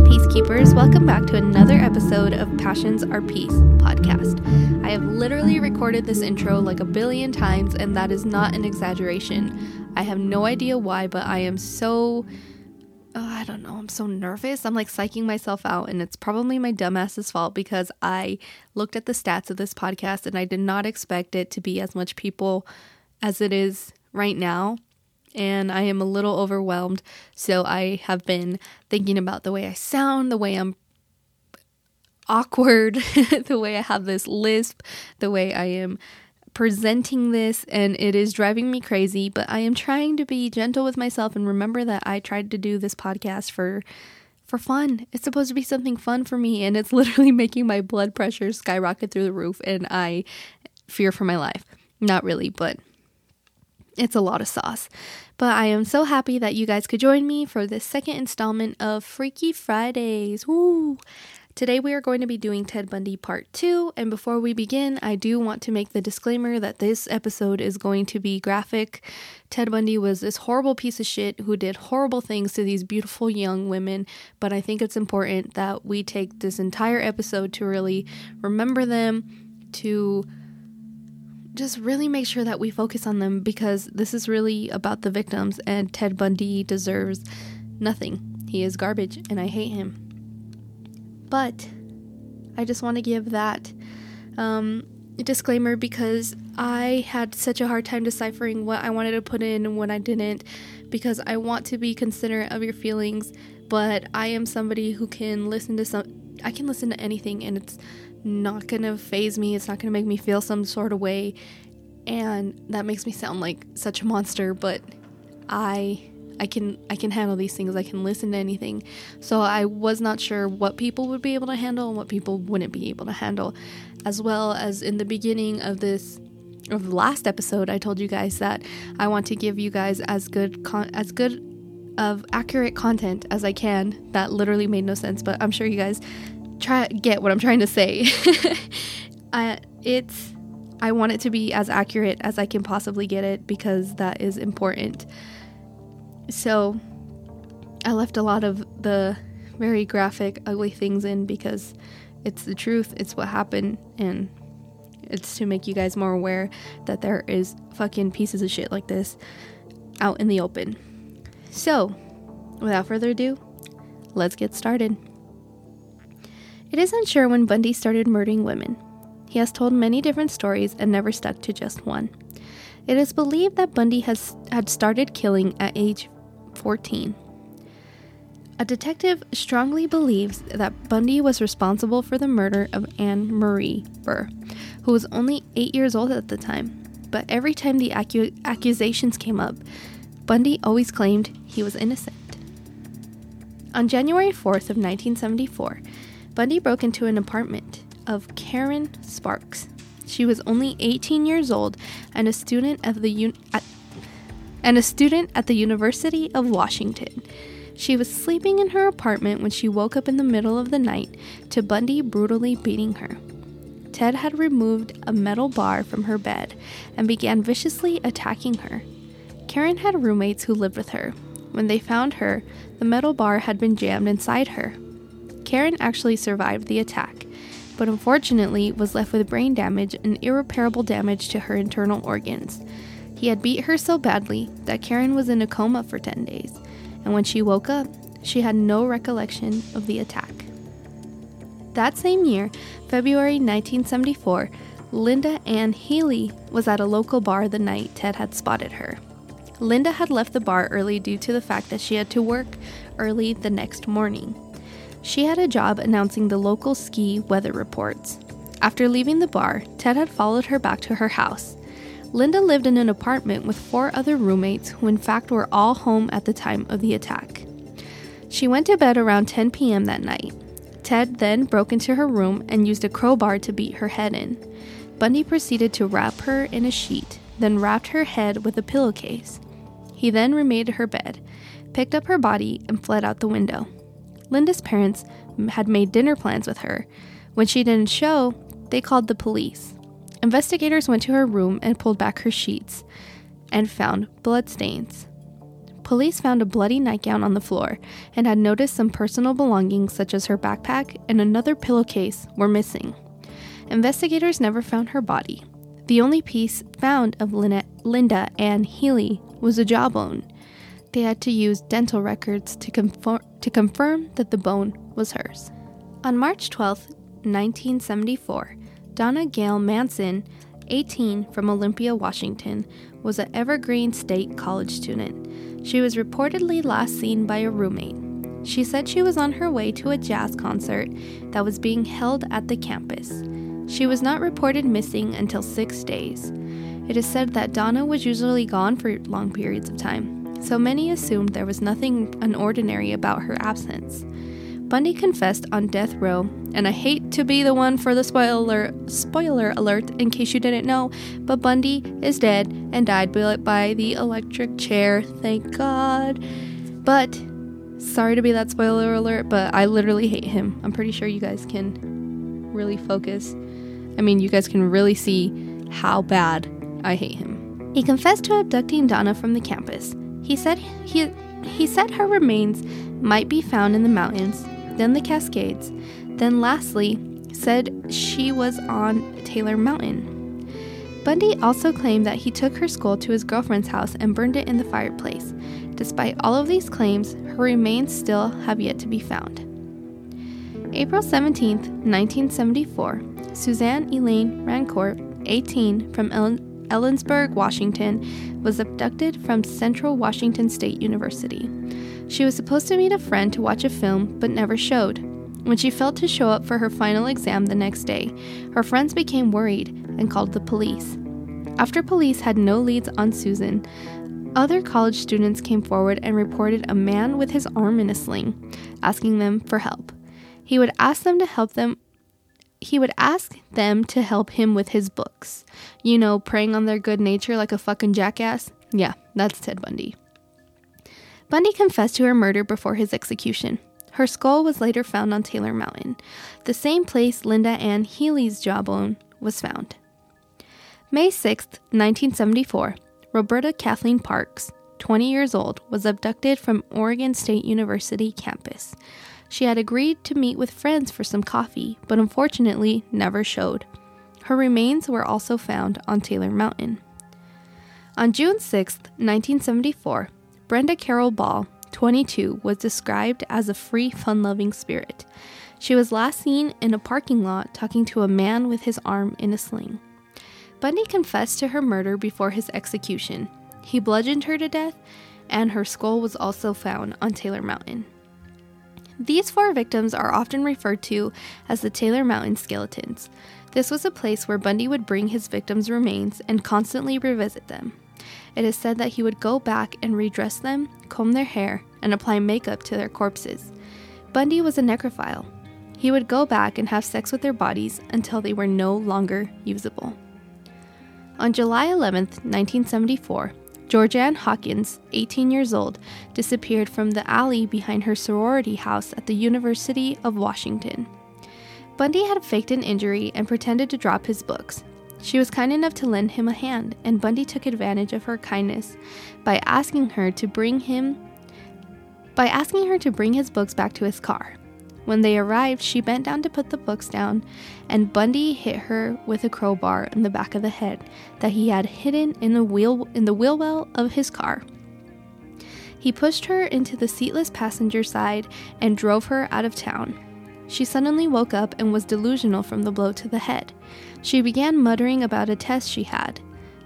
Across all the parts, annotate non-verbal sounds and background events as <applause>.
Hey, Peacekeepers, welcome back to another episode of Passions or Peace podcast. I have literally recorded this intro like a billion times, and that is not an exaggeration. I have no idea why, but I am so. Oh, I don't know. I'm so nervous. I'm like psyching myself out, and it's probably my dumbass's fault because I looked at the stats of this podcast and I did not expect it to be as much people as it is right now and I am a little overwhelmed. So I have been thinking about the way I sound, the way I'm awkward, <laughs> the way I have this lisp, the way I am presenting this, and it is driving me crazy. But I am trying to be gentle with myself and remember that I tried to do this podcast for for fun. It's supposed to be something fun for me, and it's <laughs> literally making my blood pressure skyrocket through the roof, and I fear for my life. Not really, but it's a lot of sauce. But I am so happy that you guys could join me for this second installment of Freaky Fridays. Woo! Today we are going to be doing Ted Bundy Part 2, and before we begin, I do want to make the disclaimer that this episode is going to be graphic. Ted Bundy was this horrible piece of shit who did horrible things to these beautiful young women, but I think it's important that we take this entire episode to really remember them, to just really make sure that we focus on them because this is really about the victims, and Ted Bundy deserves nothing. He is garbage, and I hate him. But I just want to give that um, disclaimer because I had such a hard time deciphering what I wanted to put in and what I didn't because I want to be considerate of your feelings, but I am somebody who can listen to some I can listen to anything and it's not gonna phase me. It's not gonna make me feel some sort of way. And that makes me sound like such a monster, but I I can I can handle these things. I can listen to anything. So I was not sure what people would be able to handle and what people wouldn't be able to handle. As well as in the beginning of this of the last episode, I told you guys that I want to give you guys as good con- as good of accurate content as I can. That literally made no sense, but I'm sure you guys try get what I'm trying to say. <laughs> It's I want it to be as accurate as I can possibly get it because that is important. So I left a lot of the very graphic, ugly things in because it's the truth, it's what happened, and it's to make you guys more aware that there is fucking pieces of shit like this out in the open. So, without further ado, let's get started. It is unsure when Bundy started murdering women. He has told many different stories and never stuck to just one. It is believed that Bundy has had started killing at age 14. A detective strongly believes that Bundy was responsible for the murder of Anne Marie Burr, who was only 8 years old at the time. But every time the acu- accusations came up, Bundy always claimed he was innocent. On January 4th of 1974, Bundy broke into an apartment of Karen Sparks. She was only 18 years old and a student at the un- at, and a student at the University of Washington. She was sleeping in her apartment when she woke up in the middle of the night to Bundy brutally beating her. Ted had removed a metal bar from her bed and began viciously attacking her. Karen had roommates who lived with her. When they found her, the metal bar had been jammed inside her. Karen actually survived the attack, but unfortunately was left with brain damage and irreparable damage to her internal organs. He had beat her so badly that Karen was in a coma for 10 days, and when she woke up, she had no recollection of the attack. That same year, February 1974, Linda Ann Healy was at a local bar the night Ted had spotted her. Linda had left the bar early due to the fact that she had to work early the next morning. She had a job announcing the local ski weather reports. After leaving the bar, Ted had followed her back to her house. Linda lived in an apartment with four other roommates who, in fact, were all home at the time of the attack. She went to bed around 10 p.m. that night. Ted then broke into her room and used a crowbar to beat her head in. Bundy proceeded to wrap her in a sheet, then wrapped her head with a pillowcase. He then remade her bed, picked up her body, and fled out the window. Linda's parents had made dinner plans with her. When she didn't show, they called the police. Investigators went to her room and pulled back her sheets and found bloodstains. police found a bloody nightgown on the floor and had noticed some personal belongings, such as her backpack and another pillowcase, were missing. Investigators never found her body. The only piece found of Linda Ann Healy was a jawbone. They had to use dental records to, conform, to confirm that the bone was hers. On March 12, 1974, Donna Gail Manson, 18, from Olympia, Washington, was an Evergreen State College student. She was reportedly last seen by a roommate. She said she was on her way to a jazz concert that was being held at the campus. She was not reported missing until six days. It is said that Donna was usually gone for long periods of time, so many assumed there was nothing unordinary about her absence. Bundy confessed on death row, and I hate to be the one for the spoiler spoiler alert in case you didn't know, but Bundy is dead and died by the electric chair. Thank God. But sorry to be that spoiler alert, but I literally hate him. I'm pretty sure you guys can really focus. I mean, you guys can really see how bad I hate him. He confessed to abducting Donna from the campus. He said he he said her remains might be found in the mountains then the Cascades, then lastly, said she was on Taylor Mountain. Bundy also claimed that he took her skull to his girlfriend's house and burned it in the fireplace. Despite all of these claims, her remains still have yet to be found. April 17, 1974, Suzanne Elaine Rancourt, 18, from Ellensburg, Washington, was abducted from Central Washington State University. She was supposed to meet a friend to watch a film, but never showed. When she failed to show up for her final exam the next day, her friends became worried and called the police. After police had no leads on Susan, other college students came forward and reported a man with his arm in a sling, asking them for help. He would ask them to help them he would ask them to help him with his books. You know, preying on their good nature like a fucking jackass? Yeah, that's Ted Bundy. Bundy confessed to her murder before his execution. Her skull was later found on Taylor Mountain, the same place Linda Ann Healy's jawbone was found. May 6, 1974, Roberta Kathleen Parks, 20 years old, was abducted from Oregon State University campus. She had agreed to meet with friends for some coffee, but unfortunately never showed. Her remains were also found on Taylor Mountain. On June 6, 1974, Brenda Carol Ball, 22, was described as a free, fun loving spirit. She was last seen in a parking lot talking to a man with his arm in a sling. Bundy confessed to her murder before his execution. He bludgeoned her to death, and her skull was also found on Taylor Mountain. These four victims are often referred to as the Taylor Mountain Skeletons. This was a place where Bundy would bring his victims' remains and constantly revisit them. It is said that he would go back and redress them, comb their hair, and apply makeup to their corpses. Bundy was a necrophile. He would go back and have sex with their bodies until they were no longer usable. On July 11, 1974, Georgianne Hawkins, 18 years old, disappeared from the alley behind her sorority house at the University of Washington. Bundy had faked an injury and pretended to drop his books, she was kind enough to lend him a hand, and Bundy took advantage of her kindness by asking her to bring him by asking her to bring his books back to his car. When they arrived, she bent down to put the books down, and Bundy hit her with a crowbar in the back of the head that he had hidden in the wheel in the wheel well of his car. He pushed her into the seatless passenger side and drove her out of town. She suddenly woke up and was delusional from the blow to the head. She began muttering about a test she had.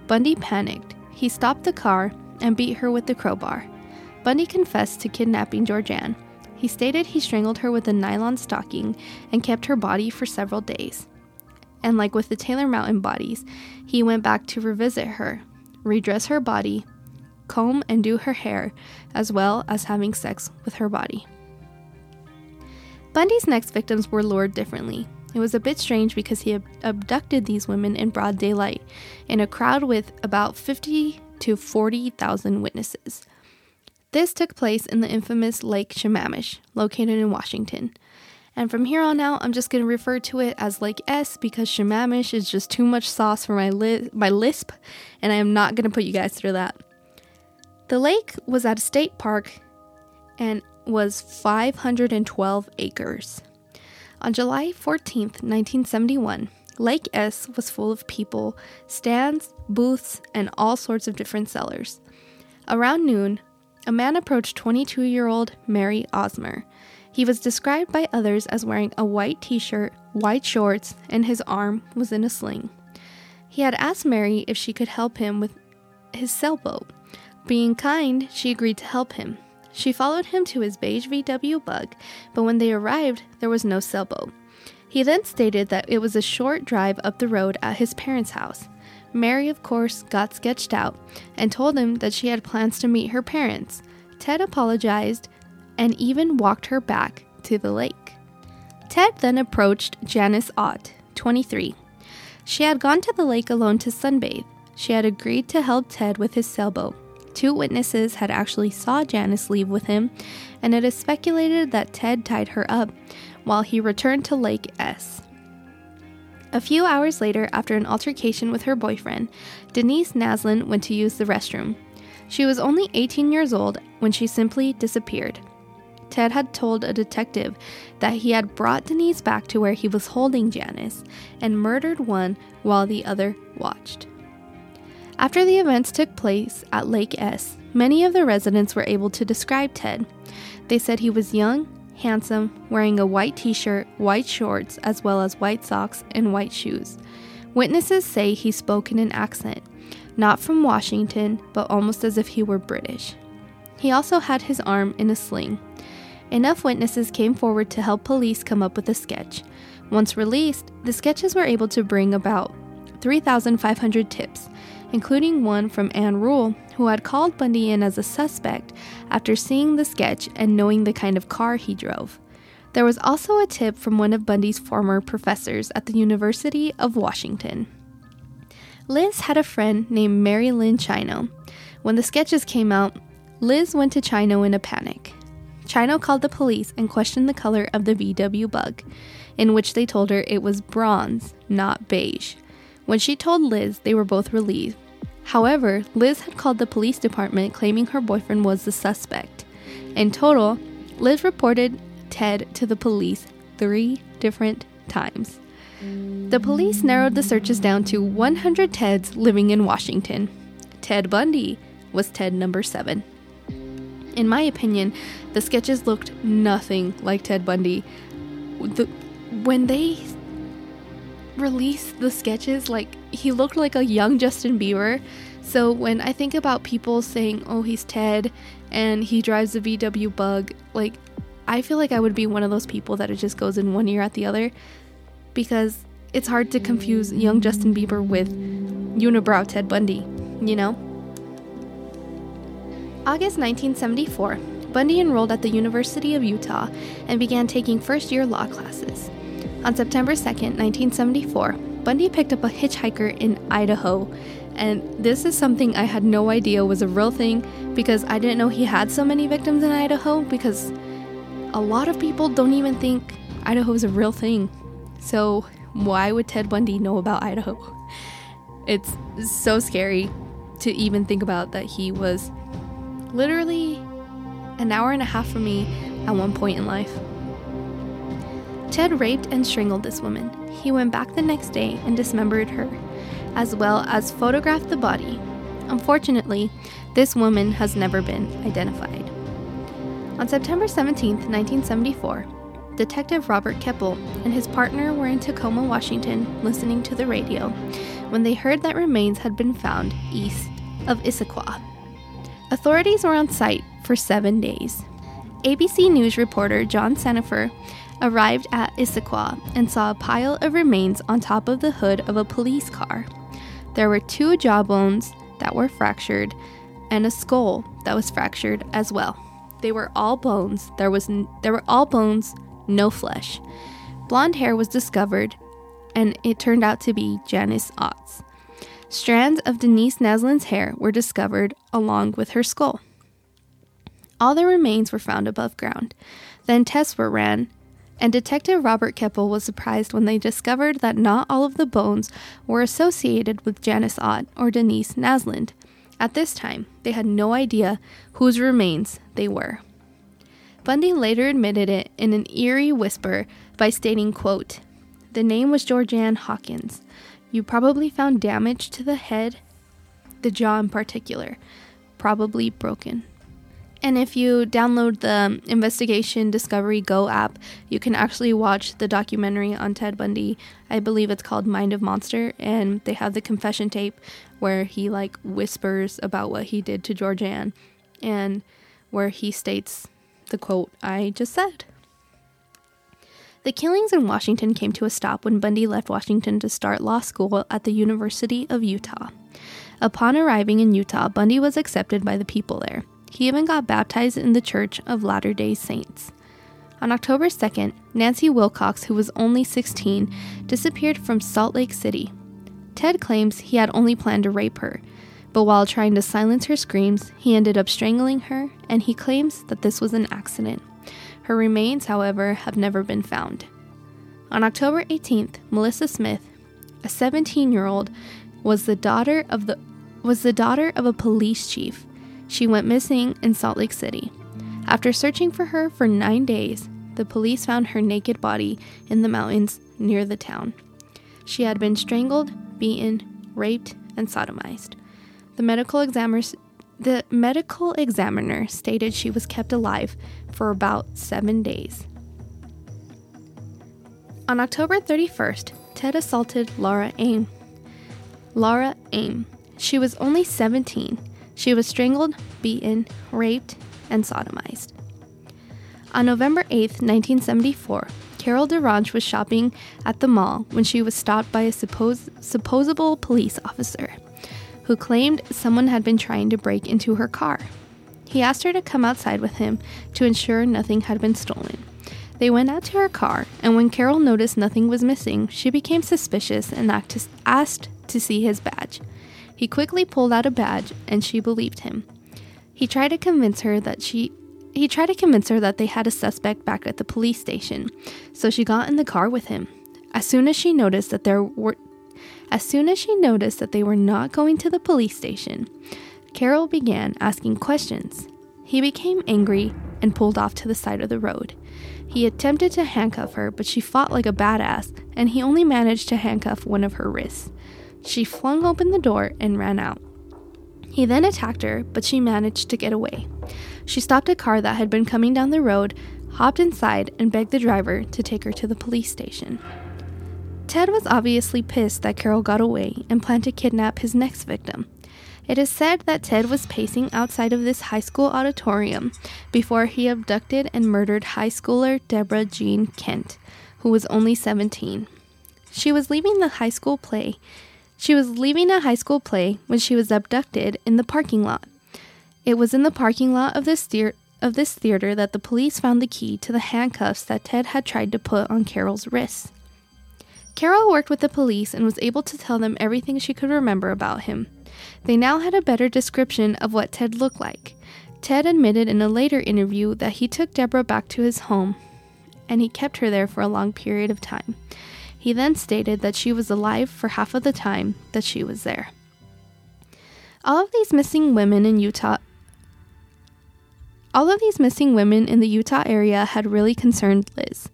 Bundy panicked. He stopped the car and beat her with the crowbar. Bundy confessed to kidnapping Georgianne. He stated he strangled her with a nylon stocking and kept her body for several days. And like with the Taylor Mountain bodies, he went back to revisit her, redress her body, comb and do her hair, as well as having sex with her body. Bundy's next victims were lured differently. It was a bit strange because he abducted these women in broad daylight in a crowd with about 50 to 40,000 witnesses. This took place in the infamous Lake Sammamish, located in Washington. And from here on out, I'm just going to refer to it as Lake S because Sammamish is just too much sauce for my, li- my lisp, and I am not going to put you guys through that. The lake was at a state park and was 512 acres. On July 14th, 1971, Lake S was full of people, stands, booths, and all sorts of different sellers. Around noon, a man approached 22 year old Mary Osmer. He was described by others as wearing a white t shirt, white shorts, and his arm was in a sling. He had asked Mary if she could help him with his sailboat. Being kind, she agreed to help him. She followed him to his beige VW bug, but when they arrived, there was no sailboat. He then stated that it was a short drive up the road at his parents' house. Mary, of course, got sketched out and told him that she had plans to meet her parents. Ted apologized and even walked her back to the lake. Ted then approached Janice Ott, 23. She had gone to the lake alone to sunbathe. She had agreed to help Ted with his sailboat. Two witnesses had actually saw Janice leave with him, and it is speculated that Ted tied her up while he returned to Lake S. A few hours later, after an altercation with her boyfriend, Denise Naslund went to use the restroom. She was only 18 years old when she simply disappeared. Ted had told a detective that he had brought Denise back to where he was holding Janice and murdered one while the other watched. After the events took place at Lake S, many of the residents were able to describe Ted. They said he was young, handsome, wearing a white t shirt, white shorts, as well as white socks and white shoes. Witnesses say he spoke in an accent, not from Washington, but almost as if he were British. He also had his arm in a sling. Enough witnesses came forward to help police come up with a sketch. Once released, the sketches were able to bring about 3,500 tips, including one from Ann Rule, who had called Bundy in as a suspect after seeing the sketch and knowing the kind of car he drove. There was also a tip from one of Bundy's former professors at the University of Washington. Liz had a friend named Mary Lynn Chino. When the sketches came out, Liz went to Chino in a panic. Chino called the police and questioned the color of the VW bug, in which they told her it was bronze, not beige. When she told Liz, they were both relieved. However, Liz had called the police department claiming her boyfriend was the suspect. In total, Liz reported Ted to the police three different times. The police narrowed the searches down to 100 Teds living in Washington. Ted Bundy was Ted number seven. In my opinion, the sketches looked nothing like Ted Bundy. The, when they released the sketches, like he looked like a young Justin Bieber. So when I think about people saying, "Oh, he's Ted and he drives a VW Bug," like I feel like I would be one of those people that it just goes in one ear at the other because it's hard to confuse young Justin Bieber with unibrow Ted Bundy, you know? August 1974, Bundy enrolled at the University of Utah and began taking first year law classes. On September 2nd, 1974, Bundy picked up a hitchhiker in Idaho, and this is something I had no idea was a real thing because I didn't know he had so many victims in Idaho because a lot of people don't even think Idaho is a real thing. So, why would Ted Bundy know about Idaho? It's so scary to even think about that he was literally an hour and a half from me at one point in life. Ted raped and strangled this woman. He went back the next day and dismembered her, as well as photographed the body. Unfortunately, this woman has never been identified. On September 17, 1974, Detective Robert Keppel and his partner were in Tacoma, Washington, listening to the radio when they heard that remains had been found east of Issaquah. Authorities were on site for seven days. ABC News reporter John Sanifer arrived at Issaquah and saw a pile of remains on top of the hood of a police car. There were two jawbones that were fractured and a skull that was fractured as well. They were all bones. There was n- there were all bones, no flesh. Blonde hair was discovered and it turned out to be Janice Ott's. Strands of Denise Naslund's hair were discovered along with her skull. All the remains were found above ground. Then tests were ran, and Detective Robert Keppel was surprised when they discovered that not all of the bones were associated with Janice Ott or Denise Naslund. At this time, they had no idea whose remains they were. Bundy later admitted it in an eerie whisper by stating, quote, The name was Georgianne Hawkins. You probably found damage to the head, the jaw in particular, probably broken. And if you download the Investigation Discovery Go app, you can actually watch the documentary on Ted Bundy. I believe it's called Mind of Monster, and they have the confession tape where he like whispers about what he did to Georgianne and where he states the quote I just said. The killings in Washington came to a stop when Bundy left Washington to start law school at the University of Utah. Upon arriving in Utah, Bundy was accepted by the people there. He even got baptized in the Church of Latter day Saints. On October 2nd, Nancy Wilcox, who was only 16, disappeared from Salt Lake City. Ted claims he had only planned to rape her, but while trying to silence her screams, he ended up strangling her, and he claims that this was an accident. Her remains, however, have never been found. On October 18th, Melissa Smith, a 17-year-old, was the daughter of the was the daughter of a police chief she went missing in Salt Lake City. After searching for her for nine days, the police found her naked body in the mountains near the town. She had been strangled, beaten, raped, and sodomized. The medical examiners the medical examiner stated she was kept alive for about seven days. On October 31st, Ted assaulted Laura Aime. Laura Aime. She was only 17 she was strangled, beaten, raped, and sodomized. On November 8, 1974, Carol DaRonch was shopping at the mall when she was stopped by a suppos- supposable police officer who claimed someone had been trying to break into her car. He asked her to come outside with him to ensure nothing had been stolen. They went out to her car, and when Carol noticed nothing was missing, she became suspicious and asked to see his badge. He quickly pulled out a badge and she believed him. He tried to convince her that she he tried to convince her that they had a suspect back at the police station, so she got in the car with him. As soon as she noticed that there were as soon as she noticed that they were not going to the police station, Carol began asking questions. He became angry and pulled off to the side of the road. He attempted to handcuff her, but she fought like a badass, and he only managed to handcuff one of her wrists. She flung open the door and ran out. He then attacked her, but she managed to get away. She stopped a car that had been coming down the road, hopped inside, and begged the driver to take her to the police station. Ted was obviously pissed that Carol got away and planned to kidnap his next victim. It is said that Ted was pacing outside of this high school auditorium before he abducted and murdered high schooler Deborah Jean Kent, who was only 17. She was leaving the high school play she was leaving a high school play when she was abducted in the parking lot. It was in the parking lot of this, theater, of this theater that the police found the key to the handcuffs that Ted had tried to put on Carol's wrists. Carol worked with the police and was able to tell them everything she could remember about him. They now had a better description of what Ted looked like. Ted admitted in a later interview that he took Deborah back to his home and he kept her there for a long period of time. He then stated that she was alive for half of the time that she was there. All of these missing women in Utah all of these missing women in the Utah area had really concerned Liz.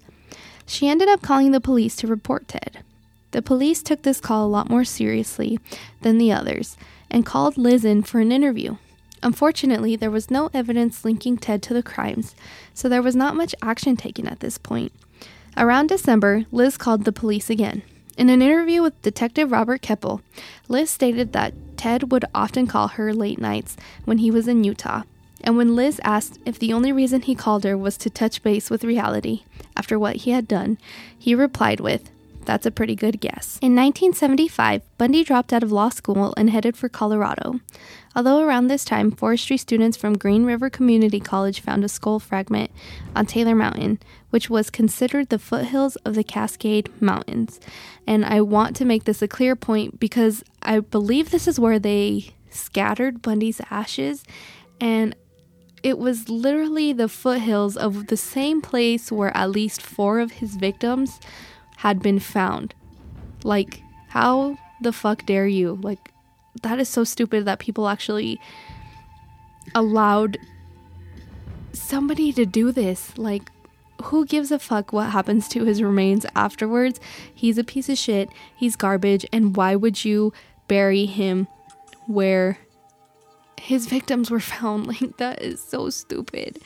She ended up calling the police to report Ted. The police took this call a lot more seriously than the others and called Liz in for an interview. Unfortunately, there was no evidence linking Ted to the crimes, so there was not much action taken at this point. Around December, Liz called the police again. In an interview with Detective Robert Keppel, Liz stated that Ted would often call her late nights when he was in Utah. And when Liz asked if the only reason he called her was to touch base with reality after what he had done, he replied with, That's a pretty good guess. In 1975, Bundy dropped out of law school and headed for Colorado. Although around this time, forestry students from Green River Community College found a skull fragment on Taylor Mountain, which was considered the foothills of the Cascade Mountains. And I want to make this a clear point because I believe this is where they scattered Bundy's ashes, and it was literally the foothills of the same place where at least four of his victims had been found. Like, how the fuck dare you? Like, that is so stupid that people actually allowed somebody to do this. Like, who gives a fuck what happens to his remains afterwards? He's a piece of shit. He's garbage. And why would you bury him where his victims were found? <laughs> Like, that is so stupid.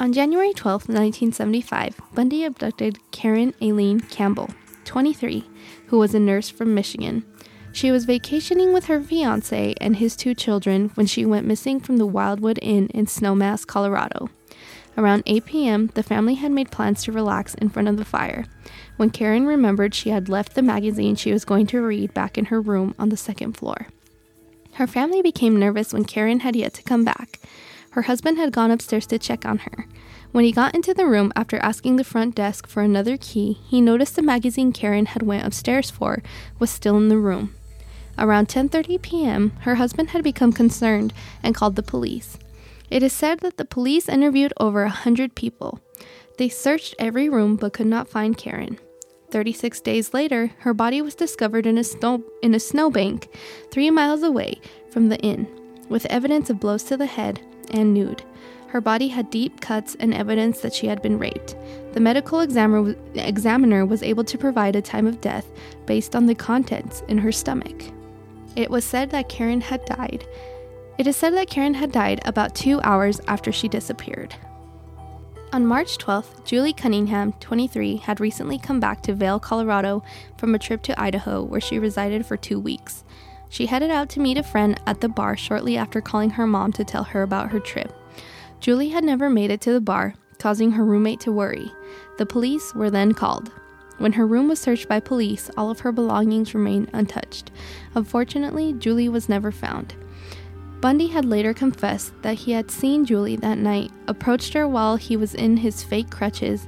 On January 12, 1975, Bundy abducted Caryn Eileen Campbell, 23, who was a nurse from Michigan. She was vacationing with her fiance and his two children when she went missing from the Wildwood Inn in Snowmass, Colorado. Around 8 p.m., the family had made plans to relax in front of the fire when Caryn remembered she had left the magazine she was going to read back in her room on the second floor. Her family became nervous when Caryn had yet to come back. Her husband had gone upstairs to check on her. When he got into the room after asking the front desk for another key, he noticed the magazine Caryn had went upstairs for was still in the room. Around 10:30 p.m., her husband had become concerned and called the police. It is said that the police interviewed over a 100 people. They searched every room but could not find Caryn. 36 days later, her body was discovered in a snow in a snowbank 3 miles away from the inn, with evidence of blows to the head and nude. Her body had deep cuts and evidence that she had been raped. The medical examiner, examiner was able to provide a time of death based on the contents in her stomach. It was said that Caryn had died. It is said that Caryn had died about two hours after she disappeared. On March 12th, Julie Cunningham, 23, had recently come back to Vail, Colorado from a trip to Idaho where she resided for two weeks. She headed out to meet a friend at the bar shortly after calling her mom to tell her about her trip. Julie had never made it to the bar, causing her roommate to worry. The police were then called. When her room was searched by police, all of her belongings remained untouched. Unfortunately, Julie was never found. Bundy had later confessed that he had seen Julie that night, approached her while he was in his fake crutches,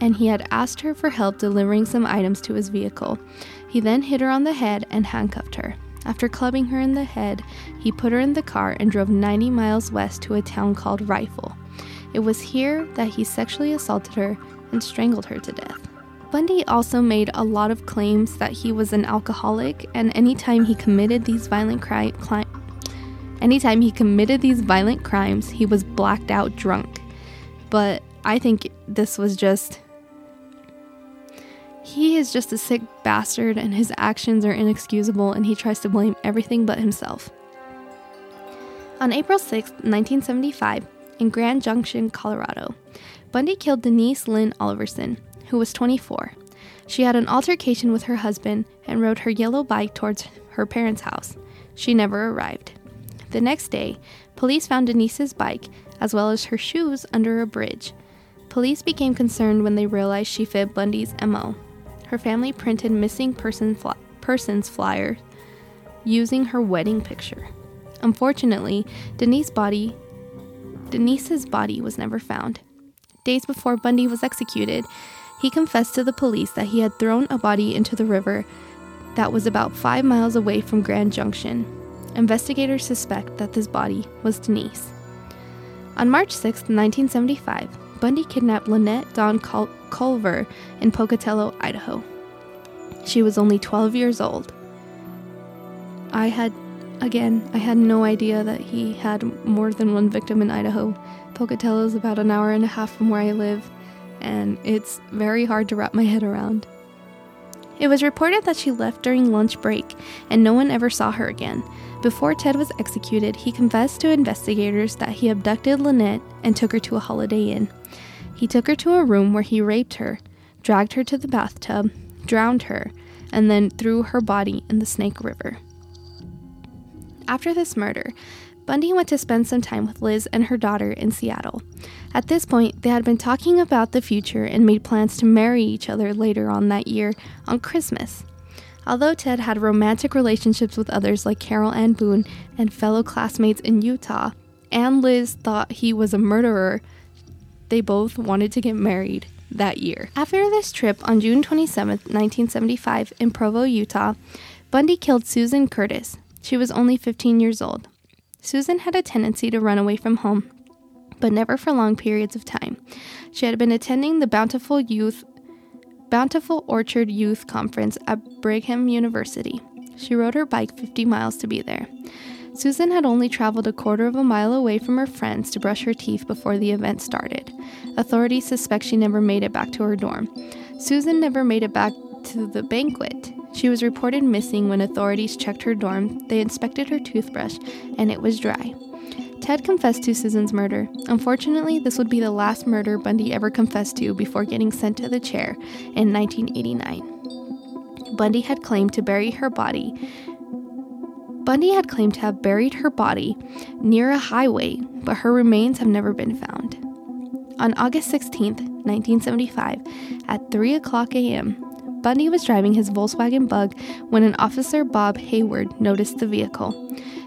and he had asked her for help delivering some items to his vehicle. He then hit her on the head and handcuffed her. After clubbing her in the head, he put her in the car and drove 90 miles west to a town called Rifle. It was here that he sexually assaulted her and strangled her to death. Bundy also made a lot of claims that he was an alcoholic, and anytime he committed these violent cli- anytime he committed these violent crimes, he was blacked out drunk. But I think this was just he is just a sick bastard and his actions are inexcusable and he tries to blame everything but himself. On April 6, 1975, in Grand Junction, Colorado, Bundy killed Denise Lynn Oliverson, who was 24. She had an altercation with her husband and rode her yellow bike towards her parents' house. She never arrived. The next day, police found Denise's bike as well as her shoes under a bridge. Police became concerned when they realized she fit Bundy's MO. Her family printed missing person persons flyers using her wedding picture. Unfortunately, body Denise's body was never found. Days before Bundy was executed, he confessed to the police that he had thrown a body into the river that was about five miles away from Grand Junction. Investigators suspect that this body was Denise. On March 6, 1975, Bundy kidnapped Lynette Dawn Cul- Culver in Pocatello, Idaho. She was only 12 years old. I had, again, I had no idea that he had more than one victim in Idaho. Pocatello is about an hour and a half from where I live, and it's very hard to wrap my head around. It was reported that she left during lunch break and no one ever saw her again. Before Ted was executed, he confessed to investigators that he abducted Lynette and took her to a Holiday Inn. He took her to a room where he raped her, dragged her to the bathtub, drowned her, and then threw her body in the Snake River. After this murder, Bundy went to spend some time with Liz and her daughter in Seattle. At this point, they had been talking about the future and made plans to marry each other later on that year on Christmas. Although Ted had romantic relationships with others like Carol Ann Boone and fellow classmates in Utah, and Liz thought he was a murderer, they both wanted to get married that year. After this trip on June 27, 1975, in Provo, Utah, Bundy killed Susan Curtis. She was only 15 years old. Susan had a tendency to run away from home, but never for long periods of time. She had been attending the Bountiful Youth Bountiful Orchard Youth Conference at Brigham University. She rode her bike 50 miles to be there. Susan had only traveled a quarter of a mile away from her friends to brush her teeth before the event started. Authorities suspect she never made it back to her dorm. Susan never made it back to the banquet. She was reported missing when authorities checked her dorm. They inspected her toothbrush, and it was dry. Ted confessed to Susan's murder. Unfortunately, this would be the last murder Bundy ever confessed to before getting sent to the chair in 1989. Bundy had claimed to bury her body Bundy had claimed to have buried her body near a highway, but her remains have never been found. On August 16, 1975, at 3 o'clock a.m., Bundy was driving his Volkswagen Bug when an officer, Bob Hayward, noticed the vehicle.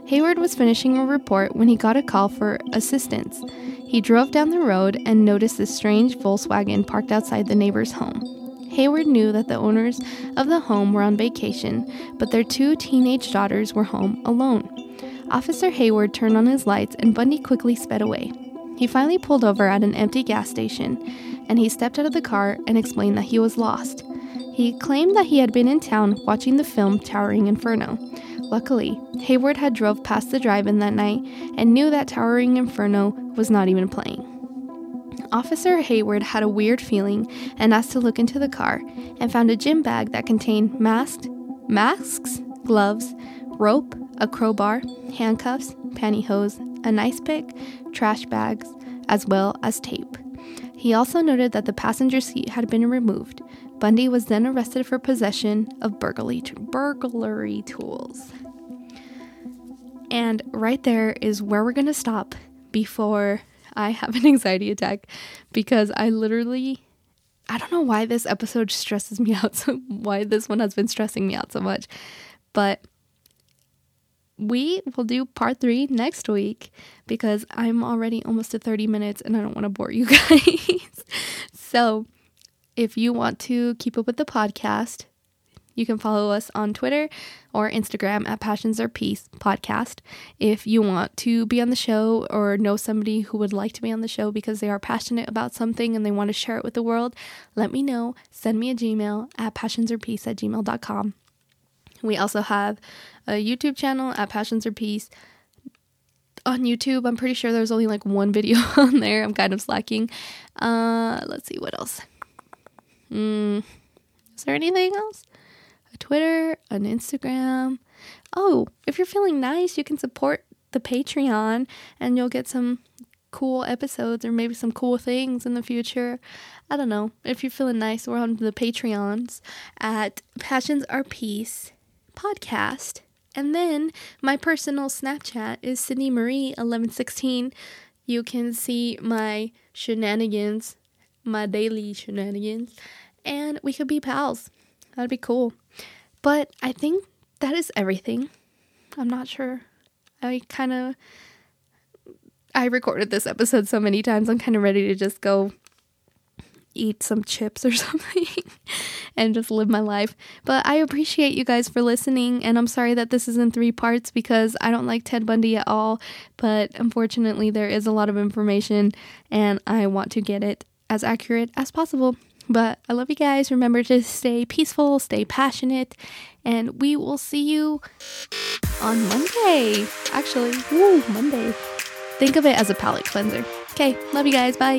Hayward was finishing a report when he got a call for assistance. He drove down the road and noticed this strange Volkswagen parked outside the neighbor's home. Hayward knew that the owners of the home were on vacation, but their two teenage daughters were home alone. Officer Hayward turned on his lights and Bundy quickly sped away. He finally pulled over at an empty gas station and he stepped out of the car and explained that he was lost. He claimed that he had been in town watching the film Towering Inferno. Luckily, Hayward had drove past the drive-in that night and knew that Towering Inferno was not even playing. Officer Hayward had a weird feeling and asked to look into the car and found a gym bag that contained masked, masks, gloves, rope, a crowbar, handcuffs, pantyhose, an ice pick, trash bags, as well as tape. He also noted that the passenger seat had been removed. Bundy was then arrested for possession of burglary, burglary tools. And right there is where we're going to stop before I have an anxiety attack because I literally I don't know why this episode stresses me <laughs> out so why this one has been stressing me out so much. But we will do part 3 next week because I'm already almost to 30 minutes and I don't want to bore you <laughs> guys. so, if you want to keep up with the podcast, you can follow us on Twitter or Instagram at Passions or Peace Podcast. If you want to be on the show or know somebody who would like to be on the show because they are passionate about something and they want to share it with the world, let me know. Send me a Gmail at passionsorpeace at gmail.com. We also have a YouTube channel at Passions or Peace on YouTube. I'm pretty sure there's only like one video <laughs> on there. I'm kind of slacking. Uh, let's see what else. Mm, is there anything else? Twitter, an Instagram. Oh, if you're feeling nice, you can support the Patreon and you'll get some cool episodes or maybe some cool things in the future. I don't know. If you're feeling nice, we're on the Patreons at Passions or Peace podcast. And then my personal Snapchat is Sydney Marie 1116. You can see my shenanigans, my daily shenanigans, and we could be pals. That'd be cool. But I think that is everything. I'm not sure. I kind of I recorded this episode so many times. I'm kind of ready to just go eat some chips or <laughs> something and just live my life. But I appreciate you guys for listening and I'm sorry that this is in 3 parts because I don't like Ted Bundy at all, but unfortunately there is a lot of information and I want to get it as accurate as possible. But I love you guys. Remember to stay peaceful, stay passionate, and we will see you on Monday. Actually, woo, Monday. Think of it as a palate cleanser. Okay, love you guys. Bye.